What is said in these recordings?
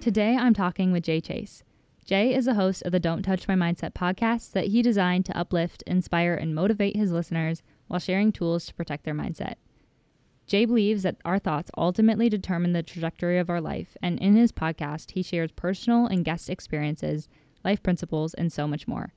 Today I'm talking with Jay Chase. Jay is a host of the Don't Touch My Mindset podcast that he designed to uplift, inspire, and motivate his listeners while sharing tools to protect their mindset. Jay believes that our thoughts ultimately determine the trajectory of our life, and in his podcast, he shares personal and guest experiences, life principles, and so much more.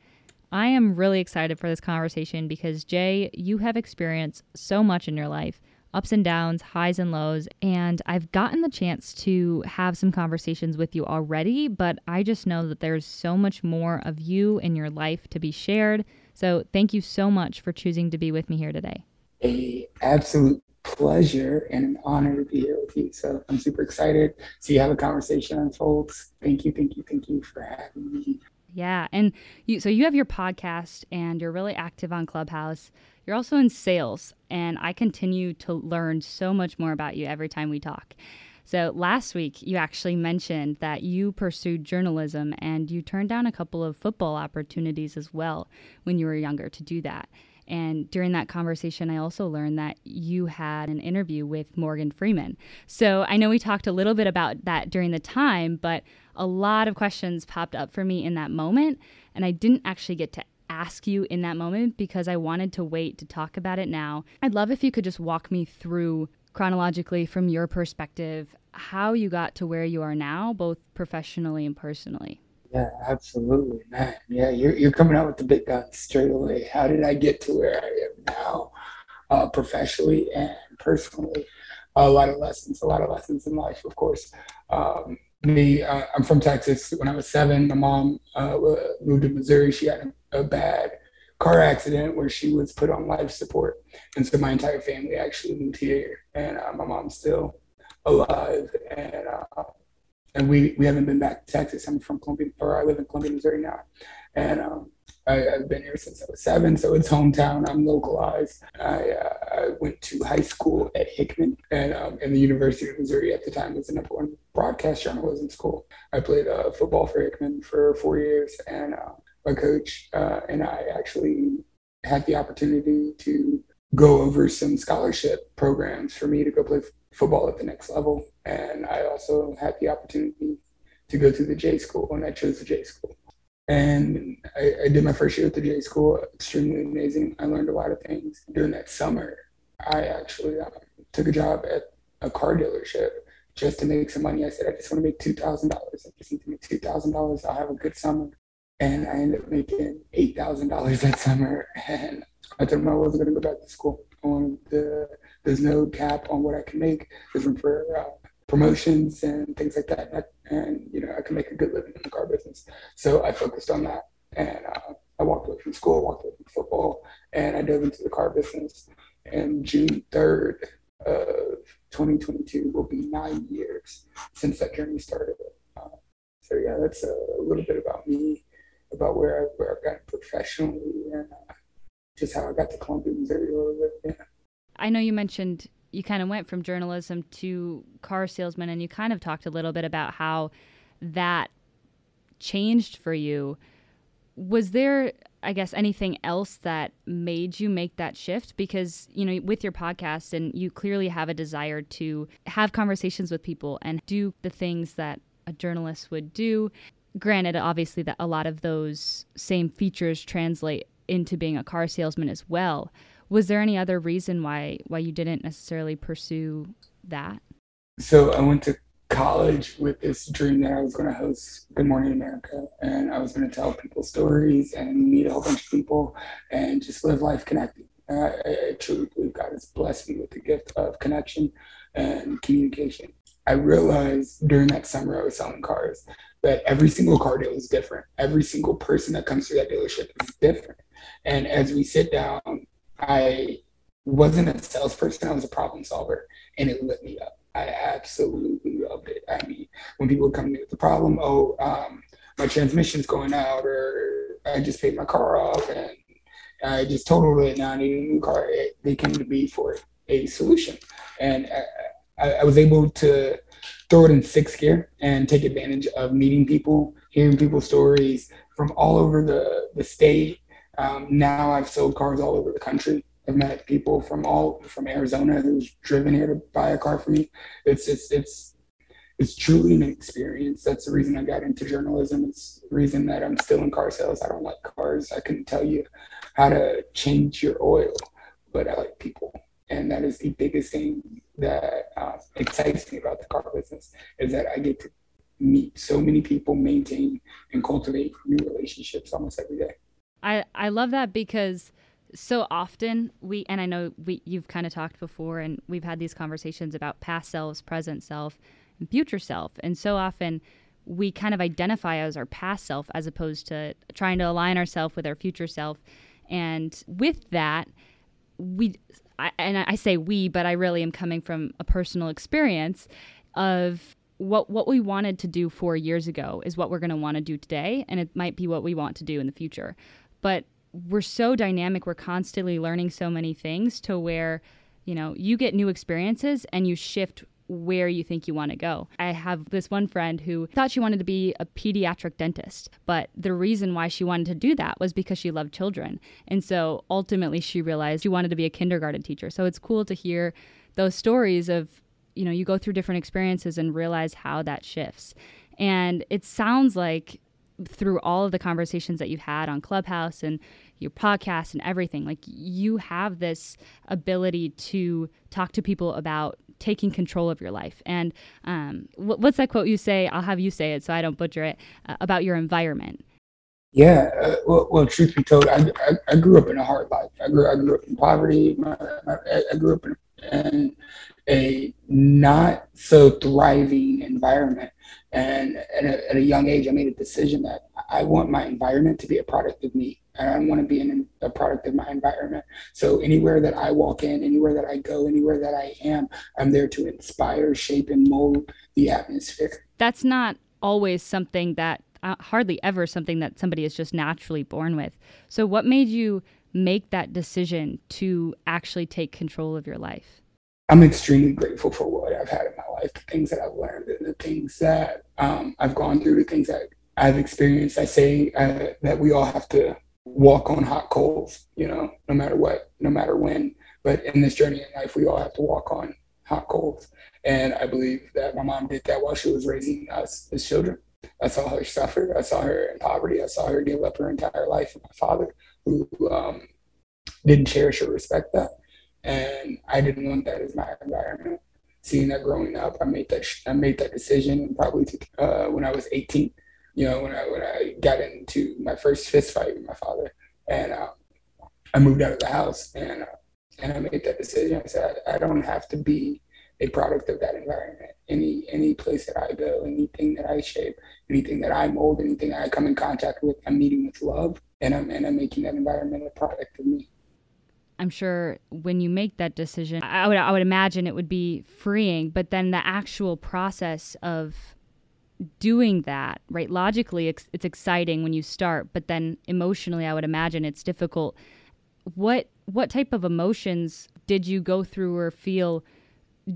I am really excited for this conversation because, Jay, you have experienced so much in your life ups and downs, highs and lows, and I've gotten the chance to have some conversations with you already, but I just know that there's so much more of you in your life to be shared. So, thank you so much for choosing to be with me here today. A absolute pleasure and an honor to be here with you. So I'm super excited to see how the conversation unfolds. Thank you, thank you, thank you for having me. Yeah, and you so you have your podcast and you're really active on Clubhouse. You're also in sales, and I continue to learn so much more about you every time we talk. So, last week, you actually mentioned that you pursued journalism and you turned down a couple of football opportunities as well when you were younger to do that. And during that conversation, I also learned that you had an interview with Morgan Freeman. So I know we talked a little bit about that during the time, but a lot of questions popped up for me in that moment. And I didn't actually get to ask you in that moment because I wanted to wait to talk about it now. I'd love if you could just walk me through chronologically from your perspective how you got to where you are now, both professionally and personally. Yeah, absolutely, man. Yeah, you're, you're coming out with the big guns straight away. How did I get to where I am now, uh, professionally and personally? A lot of lessons, a lot of lessons in life, of course. Um, me, uh, I'm from Texas. When I was seven, my mom uh, moved to Missouri. She had a, bad car accident where she was put on life support, and so my entire family actually moved here. And uh, my mom's still alive, and uh, and we we haven't been back to Texas. I'm from Columbia, or I live in Columbia, Missouri now, and um, I, have been here since I was seven, so it's hometown. I'm localized. I, uh, I went to high school at Hickman, and um, the University of Missouri at the time was the number one broadcast journalism school. I played uh, football for Hickman for four years, and uh, my coach uh, and I actually had the opportunity to go over some scholarship programs for me to go play football at the next level. And I also had the opportunity to go to the J school, and I chose the J school. And I, I did my first year at the J school, extremely amazing. I learned a lot of things. During that summer, I actually um, took a job at a car dealership just to make some money. I said, I just want to make $2,000. I just need to make $2,000. I'll have a good summer. And I ended up making $8,000 that summer. And I told them I wasn't going to go back to school. I wanted to there's no cap on what I can make. There's room for uh, promotions and things like that. And, and, you know, I can make a good living in the car business. So I focused on that. And uh, I walked away from school, walked away from football, and I dove into the car business. And June 3rd of 2022 will be nine years since that journey started. Uh, so yeah, that's a little bit about me, about where I where I've gotten professionally, and uh, just how I got to Columbia, Missouri. Yeah. I know you mentioned you kind of went from journalism to car salesman, and you kind of talked a little bit about how that changed for you. Was there, I guess, anything else that made you make that shift? Because, you know, with your podcast, and you clearly have a desire to have conversations with people and do the things that a journalist would do. Granted, obviously, that a lot of those same features translate into being a car salesman as well was there any other reason why why you didn't necessarily pursue that? So I went to college with this dream that I was going to host Good Morning America, and I was going to tell people stories and meet a whole bunch of people and just live life connected. I, I truly believe God has blessed me with the gift of connection and communication. I realized during that summer I was selling cars that every single car deal is different. Every single person that comes through that dealership is different. And as we sit down I wasn't a salesperson, I was a problem solver, and it lit me up. I absolutely loved it. I mean, when people come to me with a problem, oh, um, my transmission's going out, or I just paid my car off and I just totaled it, now I need a new car. It, they came to me for a solution. And I, I was able to throw it in sixth gear and take advantage of meeting people, hearing people's stories from all over the, the state um, now I've sold cars all over the country. I've met people from all from Arizona who's driven here to buy a car for me. It's it's it's it's truly an experience. That's the reason I got into journalism. It's the reason that I'm still in car sales. I don't like cars. I couldn't tell you how to change your oil, but I like people. And that is the biggest thing that uh, excites me about the car business is that I get to meet so many people, maintain and cultivate new relationships almost every day. I, I love that because so often we and I know we you've kind of talked before and we've had these conversations about past selves, present self, and future self. And so often we kind of identify as our past self as opposed to trying to align ourselves with our future self. And with that, we I, and I say we, but I really am coming from a personal experience of what what we wanted to do four years ago is what we're going to want to do today, and it might be what we want to do in the future. But we're so dynamic; we're constantly learning so many things to where you know you get new experiences and you shift where you think you want to go. I have this one friend who thought she wanted to be a pediatric dentist, but the reason why she wanted to do that was because she loved children. And so ultimately she realized she wanted to be a kindergarten teacher. So it's cool to hear those stories of, you know, you go through different experiences and realize how that shifts. And it sounds like through all of the conversations that you've had on Clubhouse and your podcast and everything, like you have this ability to talk to people about taking control of your life. And um, what's that quote you say? I'll have you say it so I don't butcher it uh, about your environment. Yeah, uh, well, well, truth be told, I, I, I, grew up in a hard life. I grew, I grew up in poverty. My, my, I grew up in, in a not so thriving environment. And at a, at a young age, I made a decision that I want my environment to be a product of me I want to be in a product of my environment. So anywhere that I walk in, anywhere that I go, anywhere that I am, I'm there to inspire, shape, and mold the atmosphere. That's not always something that uh, hardly ever something that somebody is just naturally born with. So what made you make that decision to actually take control of your life? I'm extremely grateful for what I've had in my life, the things that I've learned, and the things that um, I've gone through, the things that I've experienced. I say uh, that we all have to walk on hot coals, you know, no matter what, no matter when. But in this journey in life, we all have to walk on hot coals. And I believe that my mom did that while she was raising us as children. I saw her suffer. I saw her in poverty. I saw her give up her entire life. And my father, who um, didn't cherish or respect that, and I didn't want that as my environment. Seeing that growing up, I made that I made that decision probably to, uh, when I was 18 you know, when I when I got into my first fist fight with my father, and uh, I moved out of the house, and uh, and I made that decision. I said I, I don't have to be a product of that environment. Any any place that I go, anything that I shape, anything that I mold, anything I come in contact with, I'm meeting with love, and I'm and I'm making that environment a product of me. I'm sure when you make that decision, I would I would imagine it would be freeing, but then the actual process of doing that, right? Logically, it's, it's exciting when you start, but then emotionally, I would imagine it's difficult. What what type of emotions did you go through or feel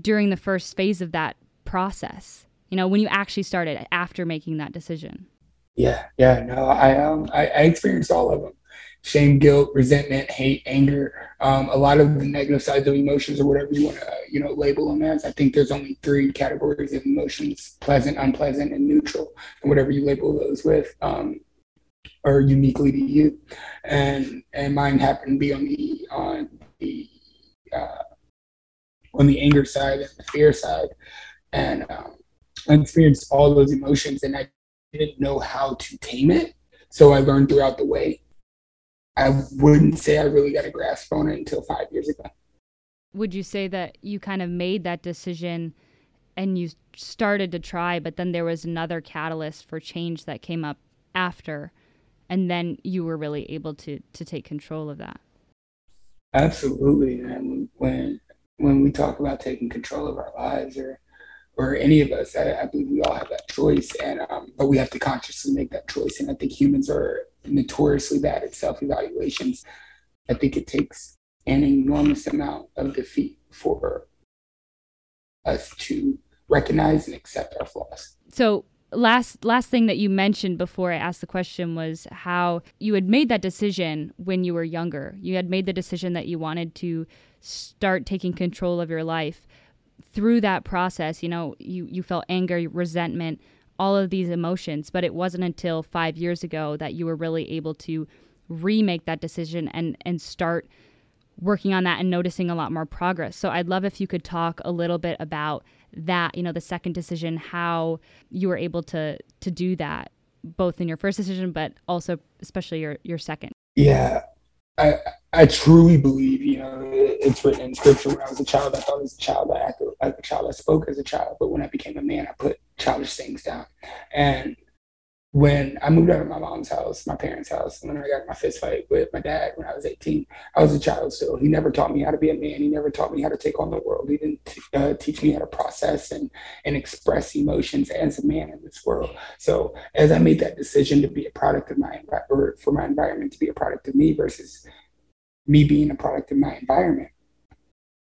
during the first phase of that process? You know, when you actually started after making that decision. Yeah, yeah, no, I um, I, I experienced all of them shame, guilt, resentment, hate, anger, um, a lot of the negative sides of emotions or whatever you want to, you know, label them as. I think there's only three categories of emotions, pleasant, unpleasant, and neutral, and whatever you label those with um, are uniquely to you. And and mine happened to be on the on the uh, on the anger side and the fear side, and um, I experienced all those emotions, and I didn't know how to tame it. So I learned throughout the way I wouldn't say I really got a grasp on it until five years ago. Would you say that you kind of made that decision and you started to try, but then there was another catalyst for change that came up after, and then you were really able to to take control of that? Absolutely, and when when we talk about taking control of our lives or or any of us, I, I believe we all have that choice, and um, but we have to consciously make that choice. And I think humans are notoriously bad at self evaluations. I think it takes an enormous amount of defeat for us to recognize and accept our flaws. So last last thing that you mentioned before I asked the question was how you had made that decision when you were younger. You had made the decision that you wanted to start taking control of your life. through that process, you know, you, you felt anger, resentment, all of these emotions, but it wasn't until five years ago that you were really able to remake that decision and, and start working on that and noticing a lot more progress. So I'd love if you could talk a little bit about that, you know, the second decision, how you were able to to do that both in your first decision but also especially your your second. Yeah. I I truly believe, you know, it's written in scripture. When I was a child, I thought as a child, I acted like a child. I spoke as a child, but when I became a man, I put childish things down. And when I moved out of my mom's house, my parents' house, when I got my fist fight with my dad when I was 18, I was a child still. He never taught me how to be a man. He never taught me how to take on the world. He didn't uh, teach me how to process and, and express emotions as a man in this world. So as I made that decision to be a product of my or for my environment to be a product of me versus me being a product of my environment,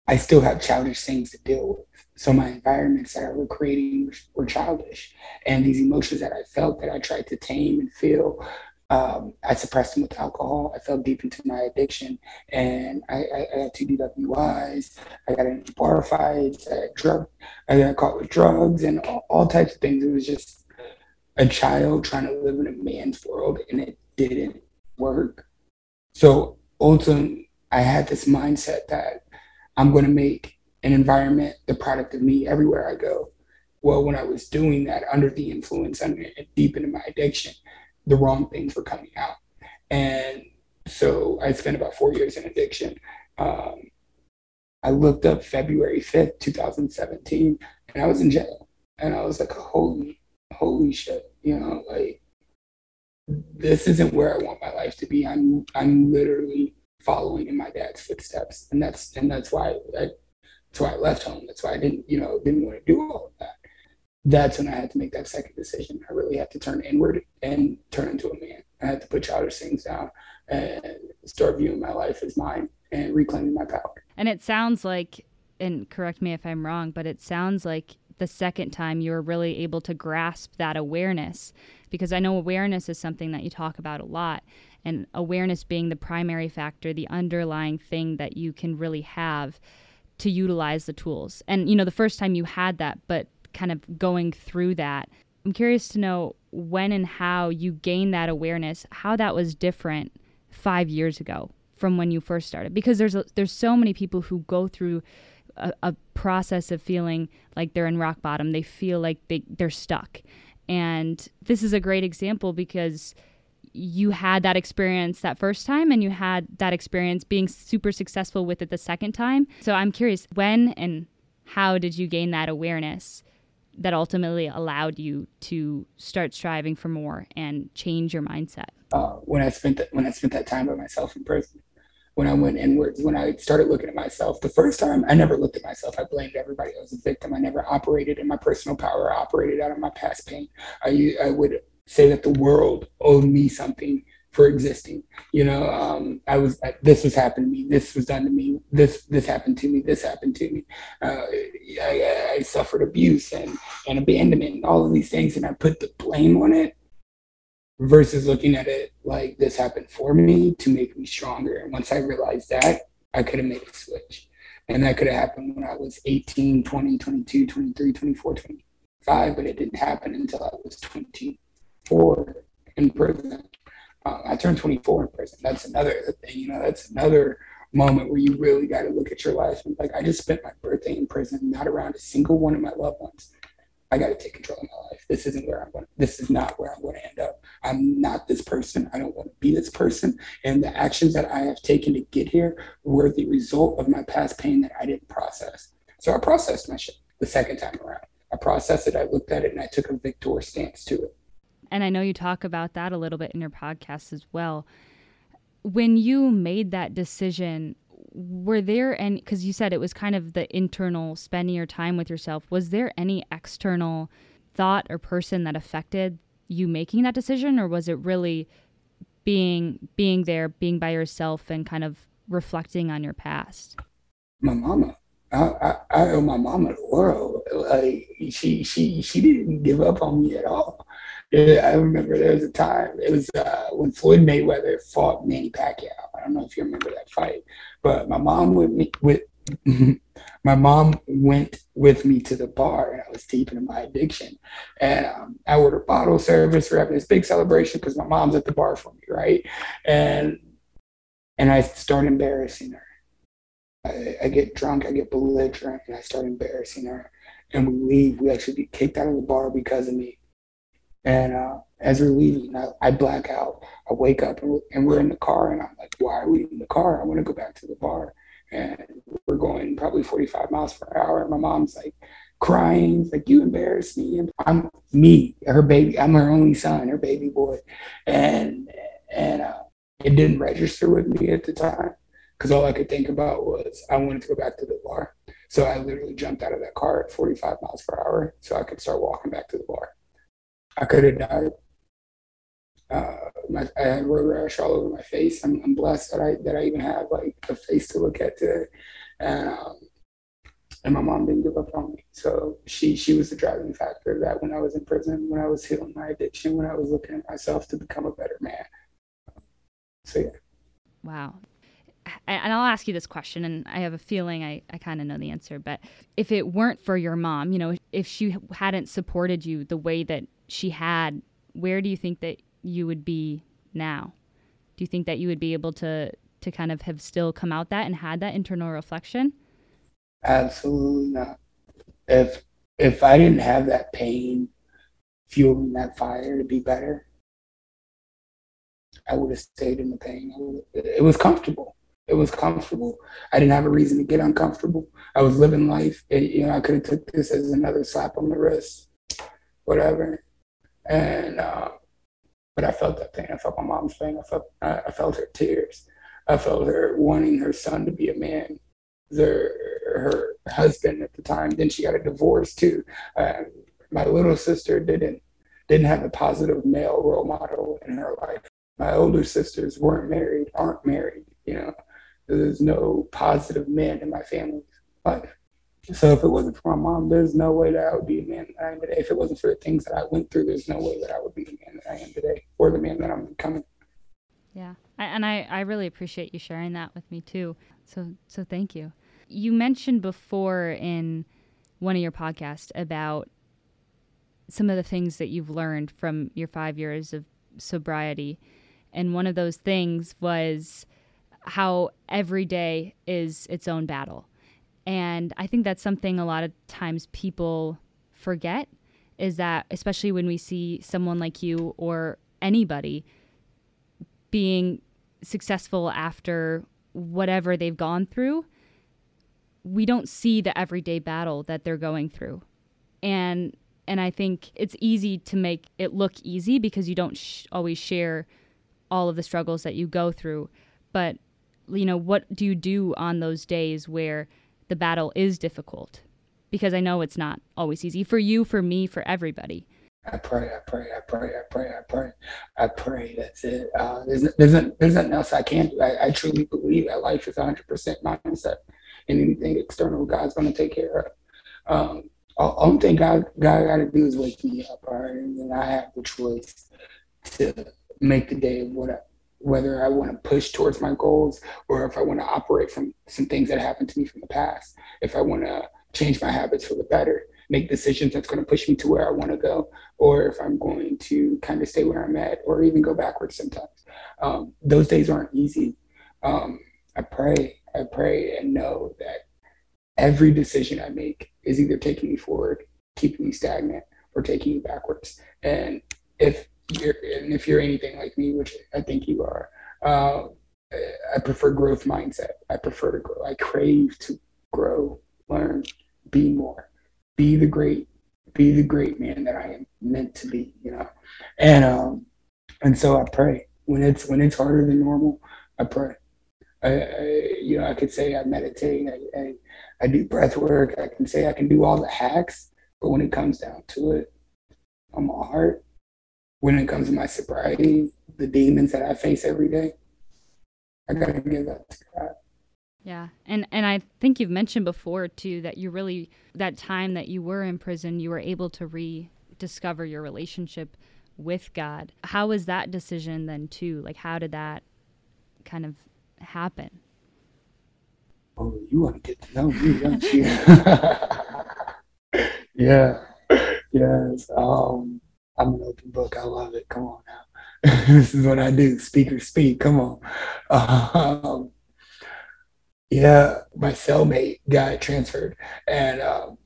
I still have childish things to deal with. So my environments that I were creating were childish, and these emotions that I felt that I tried to tame and feel, um, I suppressed them with alcohol. I fell deep into my addiction, and I, I, I had two DWIs. I got into bar fights. I got drug. I got caught with drugs and all, all types of things. It was just a child trying to live in a man's world, and it didn't work. So ultimately, I had this mindset that I'm going to make an environment the product of me everywhere I go. Well, when I was doing that under the influence and deep into my addiction, the wrong things were coming out. And so I spent about four years in addiction. Um, I looked up February 5th, 2017, and I was in jail. And I was like, holy, holy shit, you know, like this isn't where I want my life to be. I'm I'm literally following in my dad's footsteps. And that's and that's why I that's why I left home. That's why I didn't, you know, didn't want to do all of that. That's when I had to make that second decision. I really had to turn inward and turn into a man. I had to put childish things down and start viewing my life as mine and reclaiming my power. And it sounds like, and correct me if I'm wrong, but it sounds like the second time you were really able to grasp that awareness because I know awareness is something that you talk about a lot and awareness being the primary factor, the underlying thing that you can really have to utilize the tools. And, you know, the first time you had that, but kind of going through that, I'm curious to know when and how you gained that awareness, how that was different five years ago from when you first started. Because there's a, there's so many people who go through a, a process of feeling like they're in rock bottom. They feel like they, they're stuck. And this is a great example because you had that experience that first time and you had that experience being super successful with it the second time. So I'm curious, when and how did you gain that awareness that ultimately allowed you to start striving for more and change your mindset? Uh, when I spent that, when I spent that time by myself in prison, when I went inwards, when I started looking at myself, the first time I never looked at myself. I blamed everybody. I was a victim. I never operated in my personal power. I operated out of my past pain. I, I would say that the world owed me something for existing. You know, um, I was this was happened to me. This was done to me. This this happened to me. This happened to me. Uh, I, I, suffered abuse and and abandonment and all of these things, and I put the blame on it versus looking at it like this happened for me to make me stronger. And once I realized that, I could have made a switch. And that could have happened when I was 18, 20, 22, 23, 24, 25, but it didn't happen until I was 20 24 in prison. Uh, I turned 24 in prison. That's another thing, you know, that's another moment where you really got to look at your life. And like, I just spent my birthday in prison, not around a single one of my loved ones. I got to take control of my life. This isn't where I'm going. This is not where I'm going to end up. I'm not this person. I don't want to be this person. And the actions that I have taken to get here were the result of my past pain that I didn't process. So I processed my shit the second time around. I processed it. I looked at it, and I took a victor stance to it and I know you talk about that a little bit in your podcast as well. When you made that decision, were there any, because you said it was kind of the internal spending your time with yourself, was there any external thought or person that affected you making that decision, or was it really being being there, being by yourself, and kind of reflecting on your past? My mama. I, I, I owe my mama the world. Like she she she didn't give up on me at all. I remember there was a time. It was uh, when Floyd Mayweather fought Manny Pacquiao. I don't know if you remember that fight, but my mom would meet with my mom went with me to the bar and I was deep into my addiction. And um, I ordered bottle service. We're having this big celebration because my mom's at the bar for me, right? And and I start embarrassing her. I, I get drunk, I get belligerent, and I start embarrassing her. And we leave. We actually get kicked out of the bar because of me. And uh, as we're leaving, I, I, black out. I wake up and we're, and we're in the car, and I'm like, "Why are we in the car? I want to go back to the bar." And we're going probably 45 miles per hour. And my mom's like crying, like, "You embarrass me." And I'm me, her baby. I'm her only son, her baby boy, and and uh, it didn't register with me at the time because all I could think about was I wanted to go back to the bar. So I literally jumped out of that car at 45 miles per hour so I could start walking back to the bar. I could have died. Uh, my, I had road rash all over my face. I'm, I'm, blessed that I that I even have like a face to look at today, and um, and my mom didn't give up on me. So she she was the driving factor of that when I was in prison, when I was healing my addiction, when I was looking at myself to become a better man. So yeah. Wow. And I'll ask you this question, and I have a feeling I, I kind of know the answer. But if it weren't for your mom, you know, if she hadn't supported you the way that she had, where do you think that you would be now? Do you think that you would be able to to kind of have still come out that and had that internal reflection? Absolutely not. If if I didn't have that pain fueling that fire to be better, I would have stayed in the pain. It was comfortable. It was comfortable. I didn't have a reason to get uncomfortable. I was living life. It, you know, I could have took this as another slap on the wrist, whatever. And uh, but I felt that pain. I felt my mom's pain. I felt I felt her tears. I felt her wanting her son to be a man. Her, her husband at the time. Then she got a divorce too. Uh, my little sister didn't didn't have a positive male role model in her life. My older sisters weren't married, aren't married. You know, there's no positive men in my family's life. So if it wasn't for my mom, there's no way that I would be the man that I am today. If it wasn't for the things that I went through, there's no way that I would be the man that I am today or the man that I'm becoming. Yeah. I, and I, I really appreciate you sharing that with me too. So so thank you. You mentioned before in one of your podcasts about some of the things that you've learned from your five years of sobriety. And one of those things was how every day is its own battle and I think that's something a lot of times people forget is that, especially when we see someone like you or anybody being successful after whatever they've gone through, we don't see the everyday battle that they're going through. And and I think it's easy to make it look easy because you don't sh- always share all of the struggles that you go through. But you know, what do you do on those days where the battle is difficult because I know it's not always easy for you, for me, for everybody. I pray, I pray, I pray, I pray, I pray, I pray. That's it. Uh, there's, there's, there's nothing else I can do. I, I truly believe that life is 100% mindset, and anything external, God's going to take care of. Um, only thing God, God got to do is wake me up, all right? And then I have the choice to make the day of what I, whether I want to push towards my goals or if I want to operate from some things that happened to me from the past. If I want to change my habits for the better, make decisions that's going to push me to where I want to go, or if I'm going to kind of stay where I'm at or even go backwards sometimes. Um, those days aren't easy. Um, I pray, I pray and know that every decision I make is either taking me forward, keeping me stagnant, or taking me backwards. And if you're, and if you're anything like me, which I think you are, uh, I prefer growth mindset. I prefer to grow. I crave to grow, learn, be more, be the great, be the great man that I am meant to be. You know, and um, and so I pray when it's when it's harder than normal. I pray. I, I you know I could say I meditate. I, I I do breath work. I can say I can do all the hacks, but when it comes down to it, on my heart, when it comes to my sobriety, the demons that I face every day, I gotta give that to God. Yeah. And and I think you've mentioned before too that you really that time that you were in prison, you were able to rediscover your relationship with God. How was that decision then too? Like how did that kind of happen? Oh, you want to get to know me, don't you? yeah. Yes. Um, I'm an open book. I love it. Come on now. this is what I do. Speaker speak. Come on. Um, yeah, my cellmate got transferred, and um,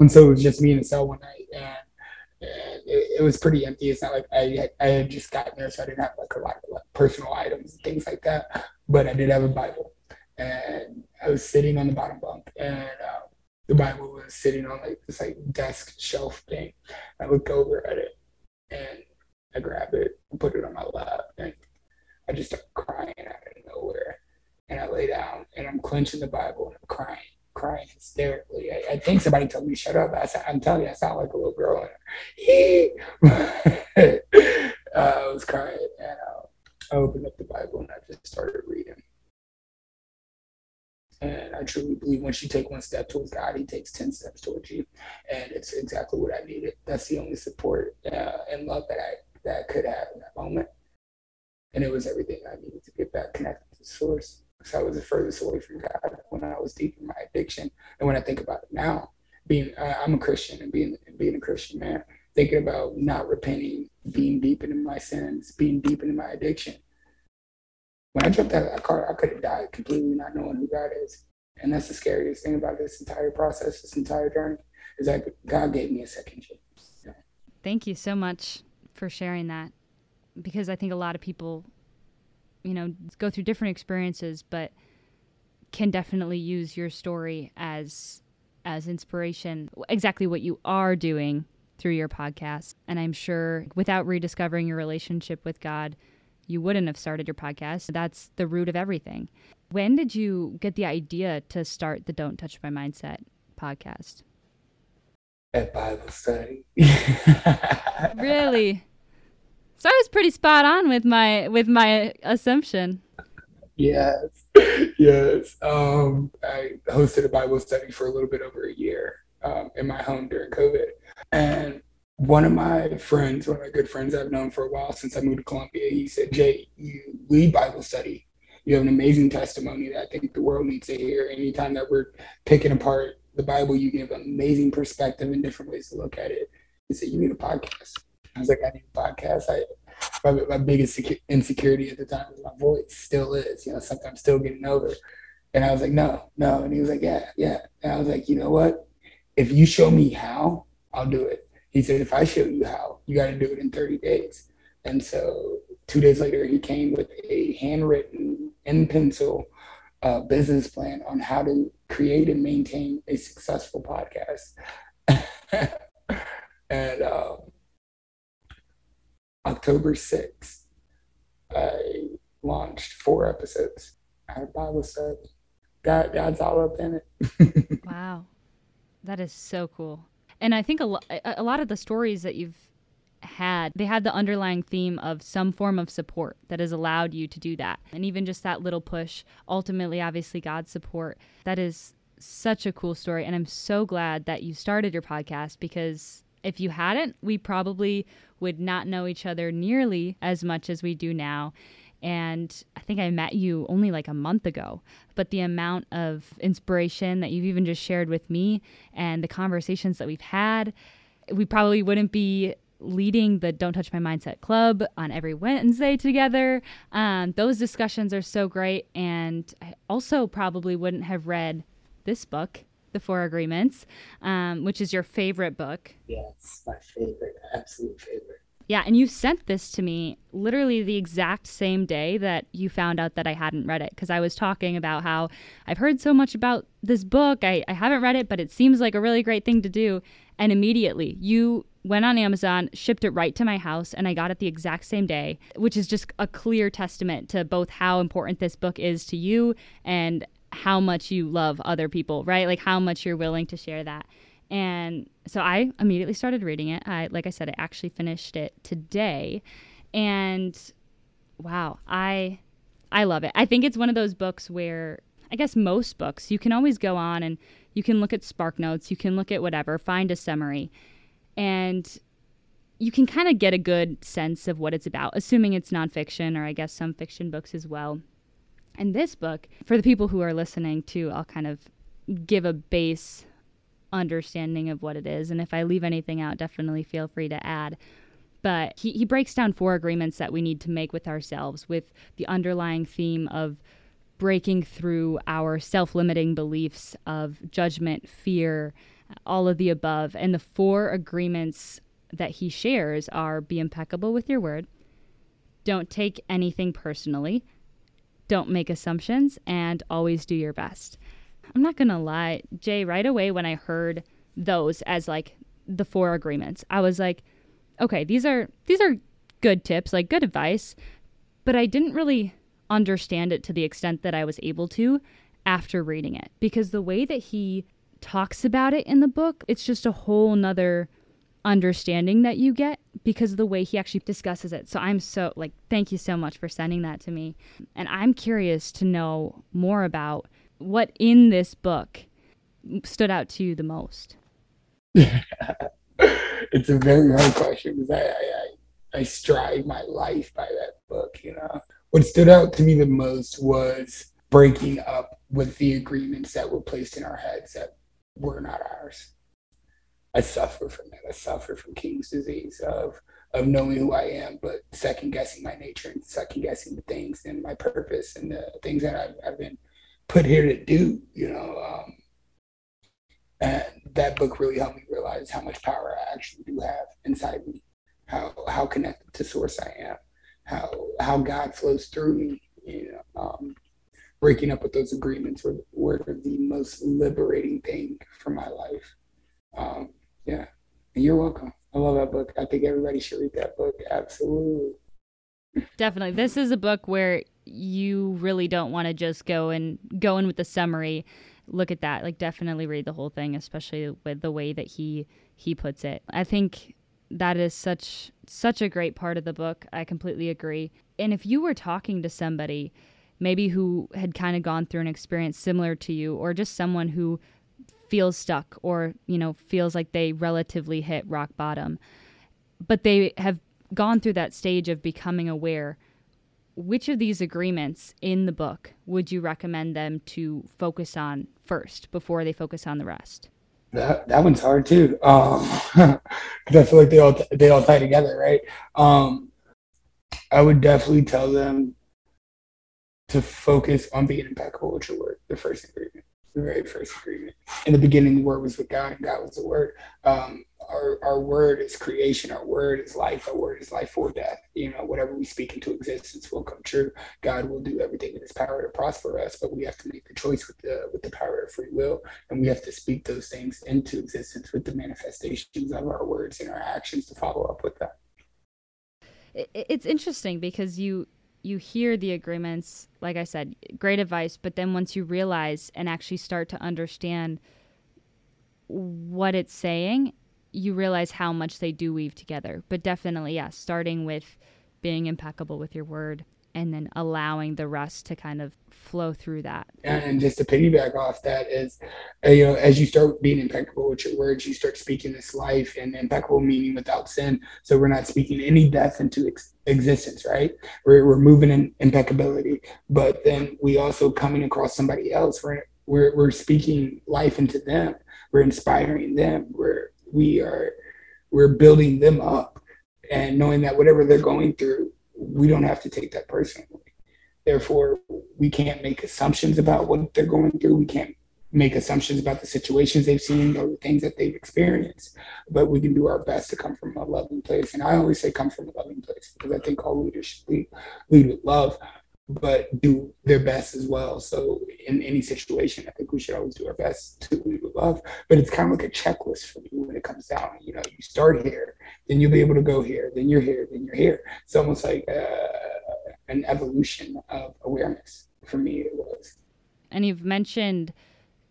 and so it was just me in the cell one night, and, and it, it, was pretty empty. It's not like I had, I had just gotten there, so I didn't have like a lot of like, personal items and things like that. But I did have a Bible, and I was sitting on the bottom bunk, and um, the Bible was sitting on like this like desk shelf thing. I looked over at it, and I grab it and put it on my lap, and I just start crying out of nowhere and I lay down and I'm clenching the Bible and I'm crying, crying hysterically. I, I think somebody told me shut up. I, am telling you, I sound like a little girl. uh, I was crying and uh, I opened up the Bible and I just started reading. And I truly believe once you take one step towards God, He takes 10 steps towards you. And it's exactly what I needed. That's the only support uh, and love that I, that I could have in that moment. And it was everything I needed to get back connected to source because I was the furthest away from God when I was deep in my addiction. And when I think about it now, being uh, I'm a Christian and being being a Christian man, thinking about not repenting, being deep into my sins, being deep into my addiction. When I jumped out of that car, I could have died completely not knowing who God is. And that's the scariest thing about this entire process, this entire journey, is that God gave me a second chance. Thank you so much for sharing that because I think a lot of people you know, go through different experiences, but can definitely use your story as as inspiration. Exactly what you are doing through your podcast. And I'm sure without rediscovering your relationship with God, you wouldn't have started your podcast. That's the root of everything. When did you get the idea to start the Don't Touch My Mindset podcast? At Bible study. really? So I was pretty spot on with my with my assumption. Yes, yes. Um, I hosted a Bible study for a little bit over a year um, in my home during COVID, and one of my friends, one of my good friends I've known for a while since I moved to Columbia, he said, "Jay, you lead Bible study. You have an amazing testimony that I think the world needs to hear. Anytime that we're picking apart the Bible, you give amazing perspective and different ways to look at it." He said, "You need a podcast." I was like, I need a podcast. I my, my biggest insecurity at the time was my voice. Still is, you know, something I'm still getting over. And I was like, no, no. And he was like, yeah, yeah. And I was like, you know what? If you show me how, I'll do it. He said, if I show you how, you got to do it in 30 days. And so two days later, he came with a handwritten in pencil uh, business plan on how to create and maintain a successful podcast. and um, October 6th, I launched four episodes. Our Bible said, God, God's all up in it. wow. That is so cool. And I think a, lo- a lot of the stories that you've had, they had the underlying theme of some form of support that has allowed you to do that. And even just that little push, ultimately, obviously, God's support. That is such a cool story. And I'm so glad that you started your podcast because if you hadn't, we probably would not know each other nearly as much as we do now. And I think I met you only like a month ago, but the amount of inspiration that you've even just shared with me and the conversations that we've had, we probably wouldn't be leading the Don't Touch My Mindset Club on every Wednesday together. Um, those discussions are so great. And I also probably wouldn't have read this book the Four Agreements, um, which is your favorite book. Yes, my favorite, absolute favorite. Yeah, and you sent this to me literally the exact same day that you found out that I hadn't read it because I was talking about how I've heard so much about this book. I, I haven't read it, but it seems like a really great thing to do. And immediately you went on Amazon, shipped it right to my house, and I got it the exact same day, which is just a clear testament to both how important this book is to you and how much you love other people, right? Like how much you're willing to share that. And so I immediately started reading it. I like I said I actually finished it today and wow, I I love it. I think it's one of those books where I guess most books you can always go on and you can look at spark notes, you can look at whatever, find a summary and you can kind of get a good sense of what it's about, assuming it's nonfiction or I guess some fiction books as well. And this book, for the people who are listening too, I'll kind of give a base understanding of what it is. And if I leave anything out, definitely feel free to add. But he, he breaks down four agreements that we need to make with ourselves with the underlying theme of breaking through our self limiting beliefs of judgment, fear, all of the above. And the four agreements that he shares are be impeccable with your word, don't take anything personally, don't make assumptions, and always do your best. I'm not going to lie, Jay, right away when I heard those as like the four agreements, I was like, okay, these are these are good tips, like good advice, but I didn't really understand it to the extent that I was able to after reading it because the way that he talks about it in the book, it's just a whole nother understanding that you get because of the way he actually discusses it. So I'm so like thank you so much for sending that to me. And I'm curious to know more about what in this book stood out to you the most. it's a very hard question because I, I, I, I strive my life by that book, you know. What stood out to me the most was breaking up with the agreements that were placed in our heads that were not ours. I suffer from that. I suffer from King's disease of of knowing who I am, but second guessing my nature and second guessing the things and my purpose and the things that I've, I've been put here to do. You know, um, and that book really helped me realize how much power I actually do have inside me, how how connected to Source I am, how how God flows through me. You know, um, breaking up with those agreements were, were the most liberating thing for my life. Um, yeah. And you're welcome. I love that book. I think everybody should read that book. Absolutely. Definitely. This is a book where you really don't want to just go and go in with the summary. Look at that. Like definitely read the whole thing, especially with the way that he he puts it. I think that is such such a great part of the book. I completely agree. And if you were talking to somebody maybe who had kind of gone through an experience similar to you or just someone who feels stuck or, you know, feels like they relatively hit rock bottom, but they have gone through that stage of becoming aware. Which of these agreements in the book would you recommend them to focus on first before they focus on the rest? That that one's hard too, because um, I feel like they all they all tie together, right? Um, I would definitely tell them to focus on being impeccable with your word, the first agreement the very first agreement. In the beginning, the word was with God, and God was the word. Um, our, our word is creation. Our word is life. Our word is life or death. You know, whatever we speak into existence will come true. God will do everything in His power to prosper us, but we have to make the choice with the with the power of free will, and we have to speak those things into existence with the manifestations of our words and our actions to follow up with that. It's interesting because you you hear the agreements, like I said, great advice, but then once you realize and actually start to understand what it's saying, you realize how much they do weave together. But definitely, yes, yeah, starting with being impeccable with your word and then allowing the rest to kind of flow through that. And just to piggyback off that is, uh, you know, as you start being impeccable with your words, you start speaking this life and impeccable meaning without sin. So we're not speaking any death into ex- existence, right? We're, we're moving in impeccability, but then we also coming across somebody else. We're, we're, we're speaking life into them. We're inspiring them. We're, we are, we're building them up and knowing that whatever they're going through, we don't have to take that personally. Therefore, we can't make assumptions about what they're going through. We can't make assumptions about the situations they've seen or the things that they've experienced. But we can do our best to come from a loving place. And I always say come from a loving place because I think all leaders should lead, lead with love, but do their best as well. So in any situation, I think we should always do our best to love. But it's kind of like a checklist for me when it comes down. You know, you start here, then you'll be able to go here, then you're here, then you're here. It's almost like uh, an evolution of awareness. For me, it was. And you've mentioned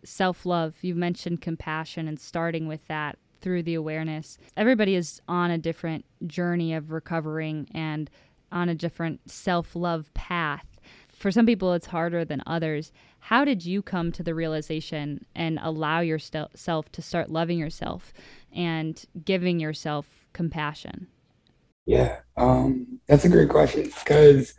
self love, you've mentioned compassion, and starting with that through the awareness. Everybody is on a different journey of recovering and on a different self love path. For some people, it's harder than others. How did you come to the realization and allow yourself to start loving yourself and giving yourself compassion? Yeah, um, that's a great question because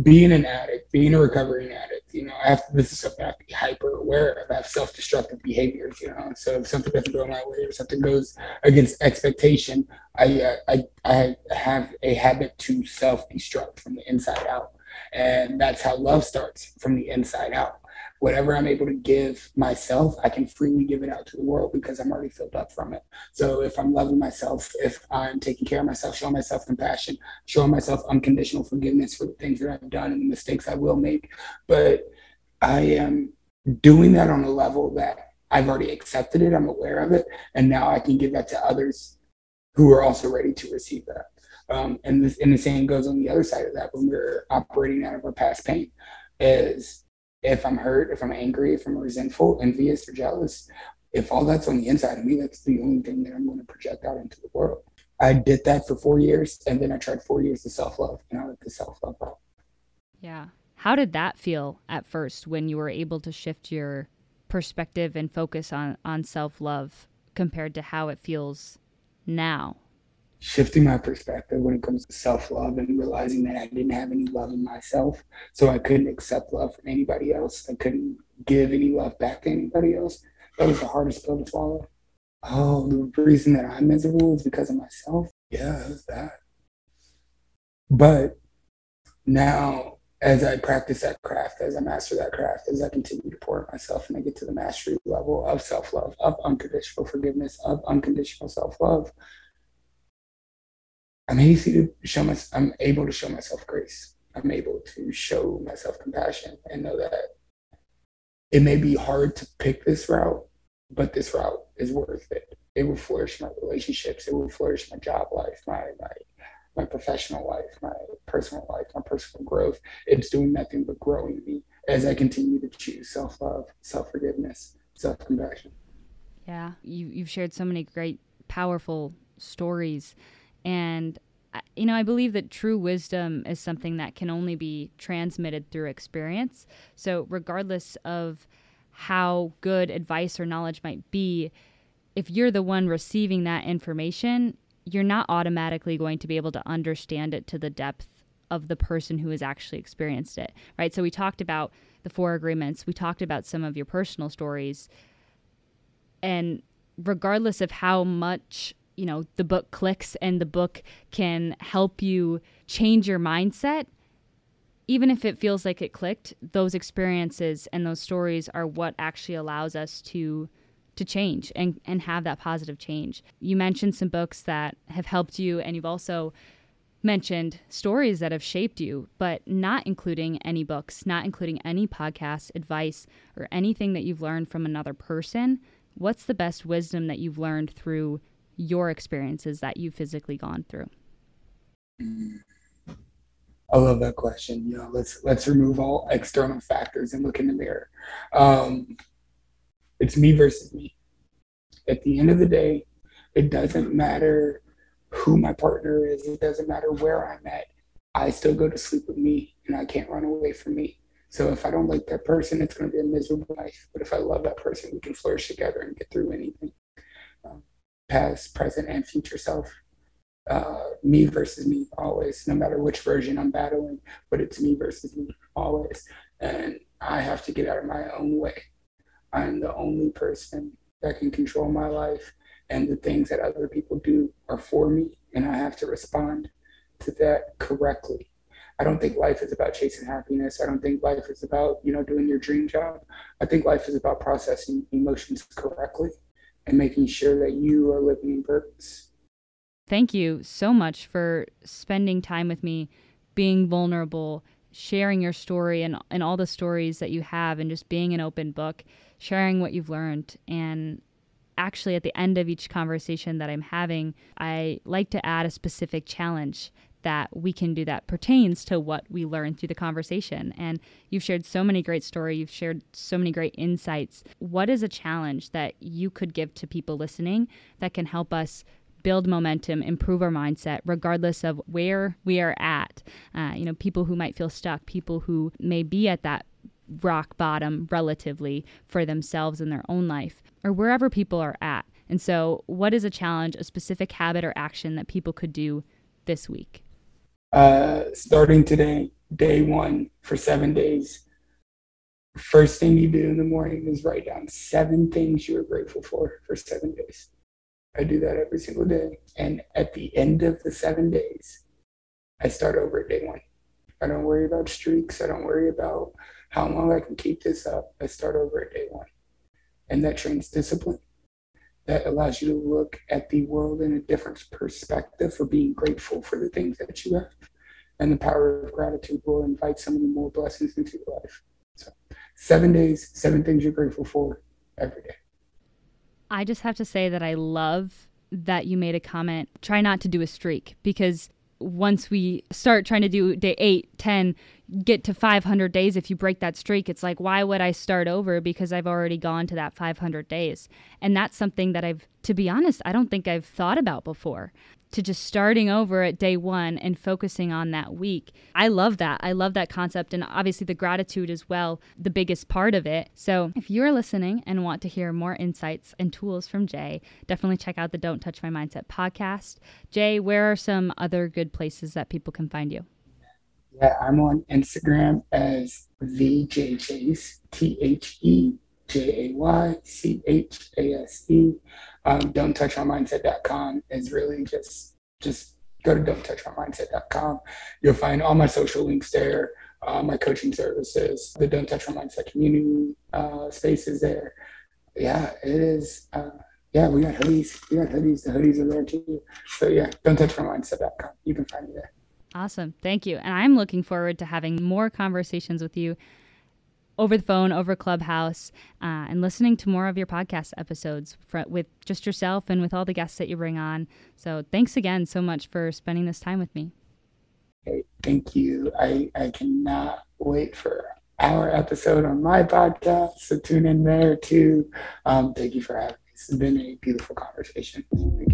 being an addict, being a recovering addict, you know, I have to, this is something I have to be hyper aware of. I have self destructive behaviors, you know. So if something doesn't go my way or something goes against expectation, I, uh, I, I have a habit to self destruct from the inside out. And that's how love starts from the inside out whatever I'm able to give myself, I can freely give it out to the world because I'm already filled up from it. So if I'm loving myself, if I'm taking care of myself, showing myself compassion, showing myself unconditional forgiveness for the things that I've done and the mistakes I will make, but I am doing that on a level that I've already accepted it, I'm aware of it, and now I can give that to others who are also ready to receive that. Um, and, this, and the same goes on the other side of that when we're operating out of our past pain is if I'm hurt, if I'm angry, if I'm resentful, envious, or jealous, if all that's on the inside of me, that's the only thing that I'm going to project out into the world. I did that for four years, and then I tried four years of self love, and I let the self love out. Yeah. How did that feel at first when you were able to shift your perspective and focus on, on self love compared to how it feels now? Shifting my perspective when it comes to self love and realizing that I didn't have any love in myself. So I couldn't accept love from anybody else. I couldn't give any love back to anybody else. That was the hardest pill to swallow. Oh, the reason that I'm miserable is because of myself. Yeah, it was that. But now, as I practice that craft, as I master that craft, as I continue to pour myself and I get to the mastery level of self love, of unconditional forgiveness, of unconditional self love, I'm easy to show my, I'm able to show myself grace. I'm able to show myself compassion and know that it may be hard to pick this route, but this route is worth it. It will flourish my relationships. It will flourish my job life, my my my professional life, my personal life, my personal growth. It's doing nothing but growing me as I continue to choose self love, self forgiveness, self compassion. Yeah, you you've shared so many great, powerful stories and, you know, I believe that true wisdom is something that can only be transmitted through experience. So, regardless of how good advice or knowledge might be, if you're the one receiving that information, you're not automatically going to be able to understand it to the depth of the person who has actually experienced it, right? So, we talked about the four agreements, we talked about some of your personal stories. And regardless of how much you know the book clicks and the book can help you change your mindset. Even if it feels like it clicked those experiences and those stories are what actually allows us to to change and and have that positive change. You mentioned some books that have helped you and you've also mentioned stories that have shaped you but not including any books not including any podcasts advice or anything that you've learned from another person. What's the best wisdom that you've learned through your experiences that you've physically gone through? I love that question. You know, let's let's remove all external factors and look in the mirror. Um, it's me versus me. At the end of the day, it doesn't matter who my partner is. It doesn't matter where I'm at. I still go to sleep with me, and I can't run away from me. So if I don't like that person, it's going to be a miserable life. But if I love that person, we can flourish together and get through anything. Past, present, and future self. Uh, me versus me always, no matter which version I'm battling, but it's me versus me always. And I have to get out of my own way. I'm the only person that can control my life, and the things that other people do are for me, and I have to respond to that correctly. I don't think life is about chasing happiness. I don't think life is about, you know, doing your dream job. I think life is about processing emotions correctly and making sure that you are living in purpose. Thank you so much for spending time with me, being vulnerable, sharing your story and, and all the stories that you have, and just being an open book, sharing what you've learned. And actually, at the end of each conversation that I'm having, I like to add a specific challenge that we can do that pertains to what we learned through the conversation. And you've shared so many great stories, you've shared so many great insights. What is a challenge that you could give to people listening that can help us build momentum, improve our mindset, regardless of where we are at? Uh, you know, people who might feel stuck, people who may be at that rock bottom relatively for themselves in their own life, or wherever people are at. And so, what is a challenge, a specific habit or action that people could do this week? Uh, starting today, day one for seven days. First thing you do in the morning is write down seven things you are grateful for for seven days. I do that every single day. And at the end of the seven days, I start over at day one. I don't worry about streaks. I don't worry about how long I can keep this up. I start over at day one. And that trains discipline. That allows you to look at the world in a different perspective for being grateful for the things that you have. And the power of gratitude will invite some of the more blessings into your life. So, seven days, seven things you're grateful for every day. I just have to say that I love that you made a comment try not to do a streak because once we start trying to do day 8 10 get to 500 days if you break that streak it's like why would i start over? Because i've already gone to that 500 days. And that's something that i've to be honest i don't think i've thought about before to just starting over at day one and focusing on that week. I love that. I love that concept. And obviously, the gratitude as well, the biggest part of it. So, if you're listening and want to hear more insights and tools from Jay, definitely check out the Don't Touch My Mindset podcast. Jay, where are some other good places that people can find you? Yeah, I'm on Instagram as VJ Chase, T H E J A Y C H A S E. Um, don't touch my mindset.com is really just just go to don't touch my mindset.com. You'll find all my social links there, uh, my coaching services, the Don't Touch My Mindset community uh, spaces there. Yeah, it is. Uh, yeah, we got hoodies. We got hoodies. The hoodies are there too. So yeah, don't touch my mindset.com. You can find me there. Awesome. Thank you. And I'm looking forward to having more conversations with you over the phone, over Clubhouse, uh, and listening to more of your podcast episodes for, with just yourself and with all the guests that you bring on. So thanks again so much for spending this time with me. Hey, thank you. I, I cannot wait for our episode on my podcast. So tune in there too. Um, thank you for having me. Has been a beautiful conversation. Thank